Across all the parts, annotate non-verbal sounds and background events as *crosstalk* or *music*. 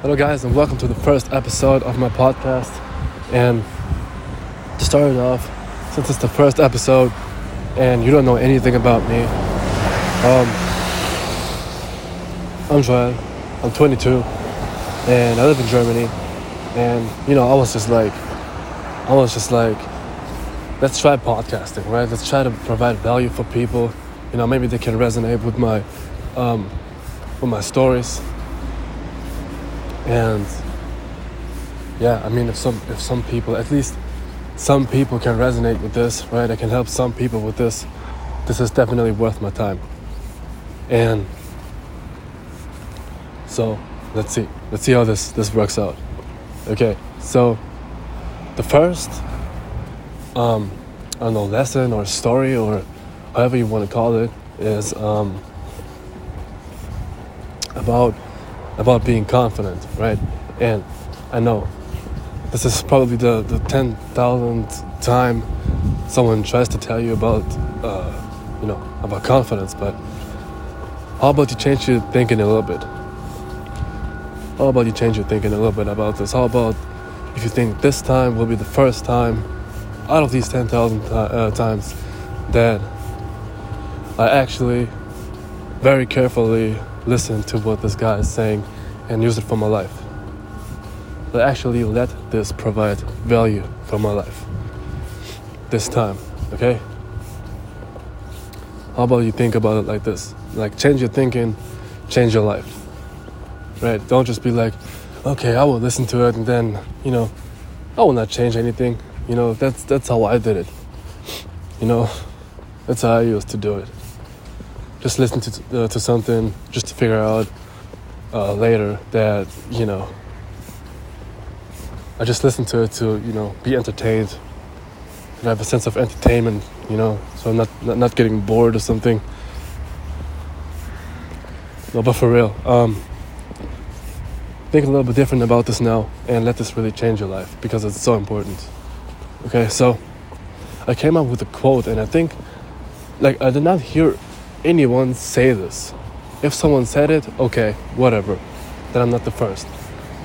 Hello, guys, and welcome to the first episode of my podcast. And to start it off, since it's the first episode and you don't know anything about me, um, I'm Joel. I'm 22, and I live in Germany. And you know, I was just like, I was just like, let's try podcasting, right? Let's try to provide value for people. You know, maybe they can resonate with my, um, with my stories and yeah i mean if some if some people at least some people can resonate with this right? I can help some people with this. This is definitely worth my time. And so let's see. Let's see how this this works out. Okay so the first um i don't know lesson or story or however you want to call it is um about about being confident, right? And I know this is probably the, the 10,000th time someone tries to tell you about, uh, you know, about confidence, but how about you change your thinking a little bit? How about you change your thinking a little bit about this? How about if you think this time will be the first time out of these 10,000 uh, times that I actually very carefully listen to what this guy is saying and use it for my life. But actually let this provide value for my life. This time, okay? How about you think about it like this? Like change your thinking, change your life. Right? Don't just be like, okay, I will listen to it and then, you know, I will not change anything. You know, that's that's how I did it. You know, that's how I used to do it just listen to uh, to something just to figure out uh, later that you know I just listen to it to you know be entertained. And have a sense of entertainment you know so I'm not not, not getting bored or something. No but for real um, think a little bit different about this now and let this really change your life because it's so important. Okay so I came up with a quote and I think like I did not hear anyone say this. If someone said it, okay, whatever. Then I'm not the first.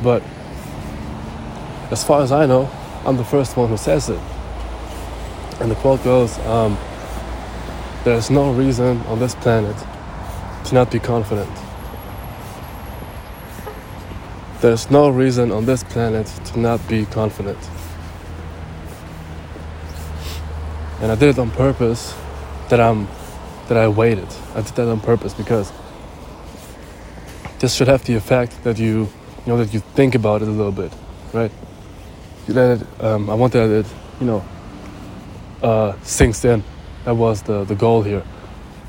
But as far as I know, I'm the first one who says it. And the quote goes um, There's no reason on this planet to not be confident. There's no reason on this planet to not be confident. And I did it on purpose that I'm that I waited. I did that on purpose because this should have the effect that you, you know, that you think about it a little bit, right? You let it. Um, I want that it, you know, uh, sinks in. That was the the goal here.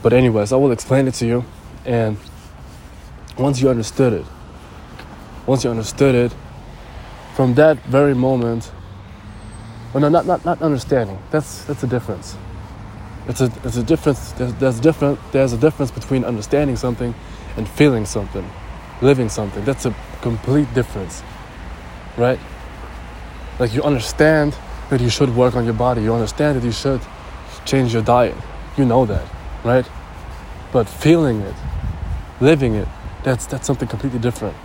But anyways, I will explain it to you, and once you understood it, once you understood it, from that very moment, well, no, not not not understanding. That's that's a difference it's a, it's a difference. There's, there's, different, there's a difference between understanding something and feeling something, living something. That's a complete difference, right? Like you understand that you should work on your body. You understand that you should change your diet. You know that, right? But feeling it, living it, that's, that's something completely different.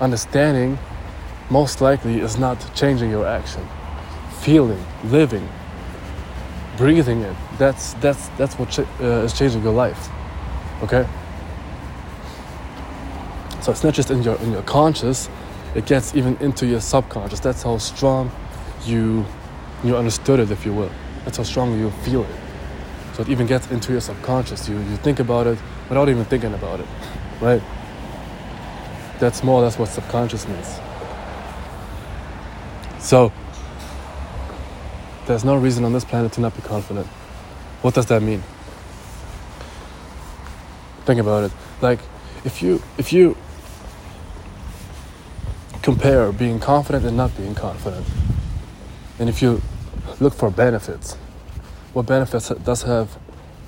Understanding, most likely, is not changing your action. Feeling, living, breathing it that's that's that's what ch- uh, is changing your life okay? So it's not just in your in your conscious it gets even into your subconscious. That's how strong you you understood it if you will. That's how strong you feel it. So it even gets into your subconscious. You you think about it without even thinking about it right? That's more that's what subconscious means. So there's no reason on this planet to not be confident. What does that mean? Think about it. Like if you if you compare being confident and not being confident, and if you look for benefits, what benefits does have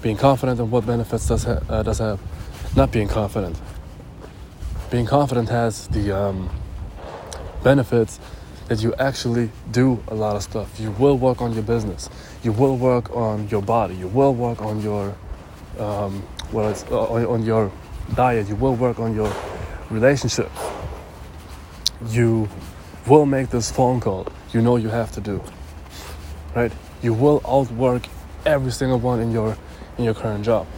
being confident and what benefits does ha- uh, does have not being confident? Being confident has the um, benefits that you actually do a lot of stuff. You will work on your business. You will work on your body. You will work on your um, well, uh, on, on your diet. You will work on your relationship. you will make this phone call you know you have to do. Right? You will outwork every single one in your in your current job.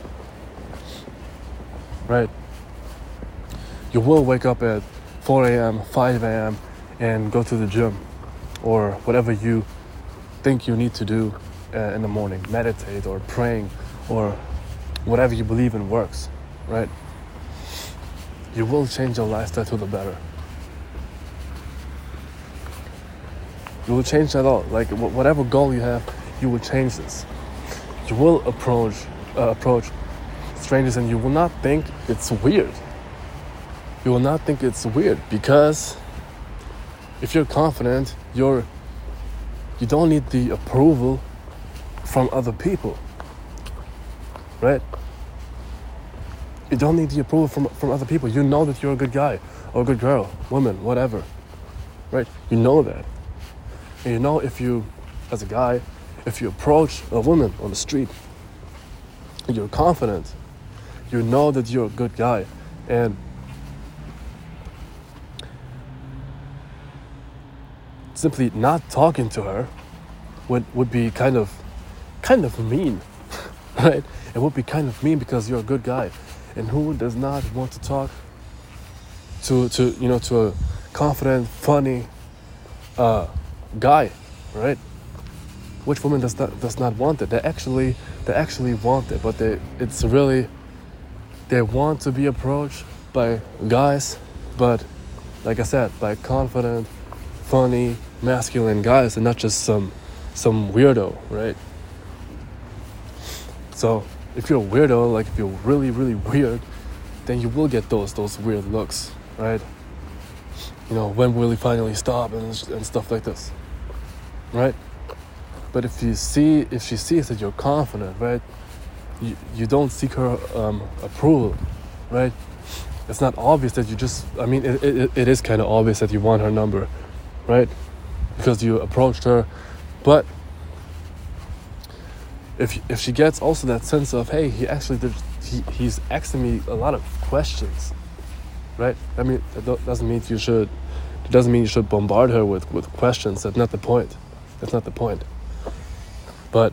Right? You will wake up at 4 a.m., 5 a.m., and go to the gym or whatever you think you need to do uh, in the morning meditate or praying or whatever you believe in works, right? You will change your lifestyle to the better. You will change that all. Like whatever goal you have, you will change this. You will approach uh, approach strangers, and you will not think it's weird. You will not think it's weird because if you're confident, you're you don't need the approval from other people. Right? You don't need the approval from, from other people. You know that you're a good guy or a good girl, woman, whatever. Right? You know that. And you know if you, as a guy, if you approach a woman on the street, you're confident. You know that you're a good guy. And simply not talking to her would, would be kind of kind of mean, *laughs* right? It would be kind of mean because you're a good guy. And who does not want to talk to to you know to a confident, funny uh, guy, right? Which woman does not does not want it? They actually they actually want it, but they it's really they want to be approached by guys, but like I said, by confident, funny, masculine guys, and not just some some weirdo, right? So if you're a weirdo, like if you're really really weird, then you will get those those weird looks, right? You know, when will he finally stop and and stuff like this right? But if you see, if she sees that you're confident, right, you, you don't seek her um, approval, right? It's not obvious that you just, I mean, it, it, it is kind of obvious that you want her number, right? Because you approached her. But if, if she gets also that sense of, hey, he actually did, he, he's asking me a lot of questions, right? I mean, that doesn't mean you should, it doesn't mean you should bombard her with, with questions. That's not the point that's not the point. But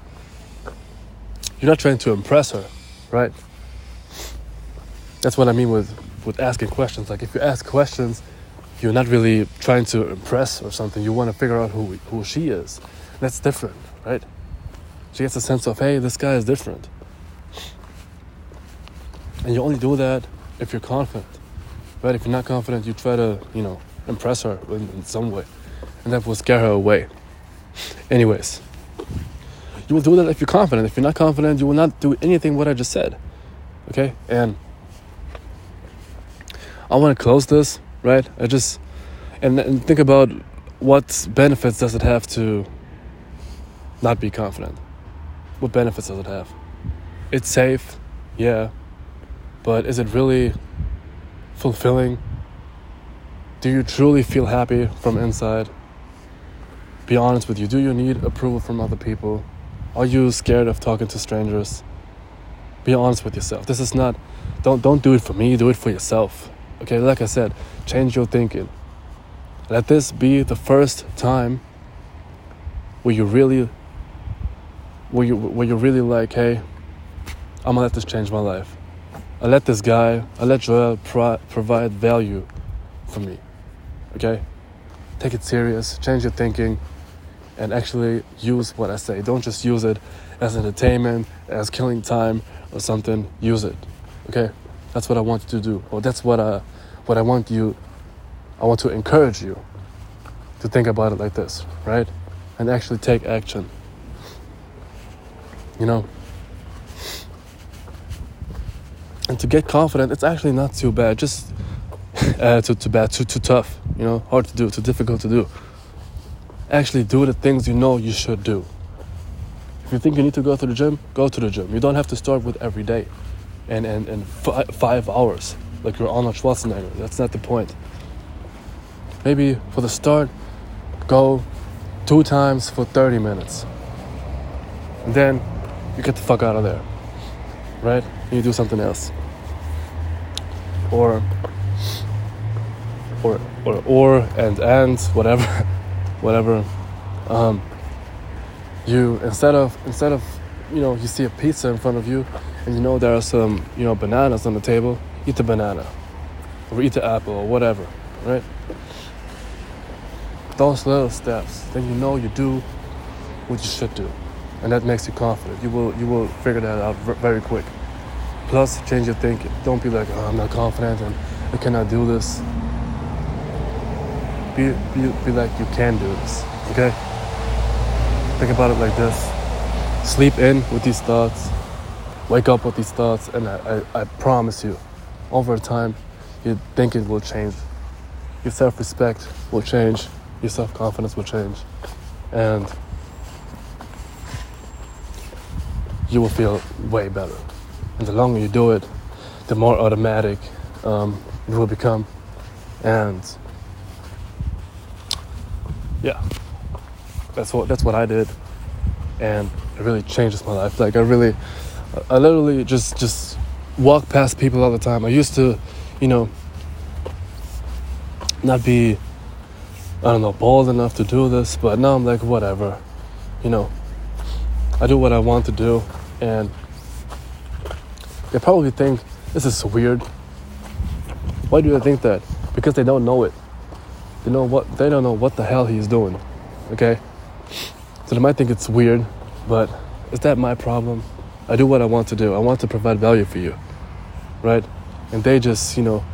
you're not trying to impress her, right? That's what I mean with, with asking questions. Like if you ask questions, you're not really trying to impress or something. You want to figure out who who she is. That's different, right? She gets a sense of, hey, this guy is different. And you only do that if you're confident, right? If you're not confident, you try to, you know, impress her in, in some way, and that will scare her away. Anyways, you will do that if you're confident. If you're not confident, you will not do anything what I just said. Okay? And I want to close this, right? I just and, and think about what benefits does it have to not be confident? What benefits does it have? It's safe, yeah, but is it really fulfilling? Do you truly feel happy from inside? be honest with you. Do you need approval from other people? Are you scared of talking to strangers? Be honest with yourself. This is not don't don't do it for me, do it for yourself. Okay, like I said, change your thinking. Let this be the first time where you really where you where you're really like, hey, I'm gonna let this change my life. I let this guy, I let Joel pro- provide value for me. Okay? Take it serious, change your thinking, and actually use what I say. Don't just use it as entertainment, as killing time or something. Use it. Okay? That's what I want you to do. Or that's what I what I want you I want to encourage you to think about it like this, right? And actually take action. You know? And to get confident, it's actually not too bad. Just *laughs* uh, too, too bad, too, too tough, you know, hard to do, too difficult to do actually do the things you know you should do. If you think you need to go to the gym, go to the gym. You don't have to start with every day and, and, and fi- five hours like you're Arnold Schwarzenegger. That's not the point. Maybe for the start, go two times for 30 minutes. And then you get the fuck out of there. Right? And you do something else. Or or or or and and whatever, *laughs* whatever. Um, you instead of instead of you know you see a pizza in front of you, and you know there are some you know bananas on the table. Eat the banana, or eat the apple, or whatever, right? Those little steps, then you know you do what you should do, and that makes you confident. You will you will figure that out very quick. Plus, change your thinking. Don't be like, oh, I'm not confident and I cannot do this. Be, be, be like, you can do this, okay? Think about it like this sleep in with these thoughts, wake up with these thoughts, and I, I, I promise you, over time, your thinking will change. Your self respect will change, your self confidence will change, and you will feel way better. And the longer you do it, the more automatic um, it will become. And yeah, that's what that's what I did, and it really changes my life. Like I really, I literally just just walk past people all the time. I used to, you know, not be, I don't know, bold enough to do this, but now I'm like whatever, you know. I do what I want to do, and they probably think this is weird. Why do they think that? Because they don't know it. They know what they don't know what the hell he's doing. Okay? So they might think it's weird, but is that my problem? I do what I want to do. I want to provide value for you. Right? And they just, you know,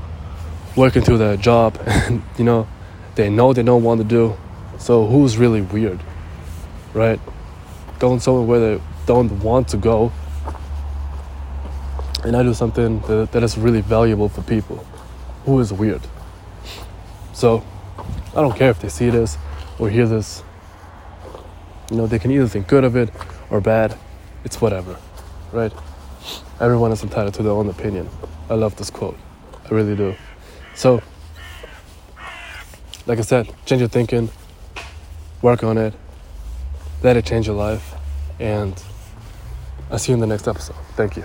working through their job *laughs* and you know, they know they don't want to do. So who's really weird? Right? Going somewhere where they don't want to go and I do something that, that is really valuable for people. Who is weird? So I don't care if they see this or hear this. You know, they can either think good of it or bad. It's whatever, right? Everyone is entitled to their own opinion. I love this quote. I really do. So, like I said, change your thinking, work on it, let it change your life, and I'll see you in the next episode. Thank you.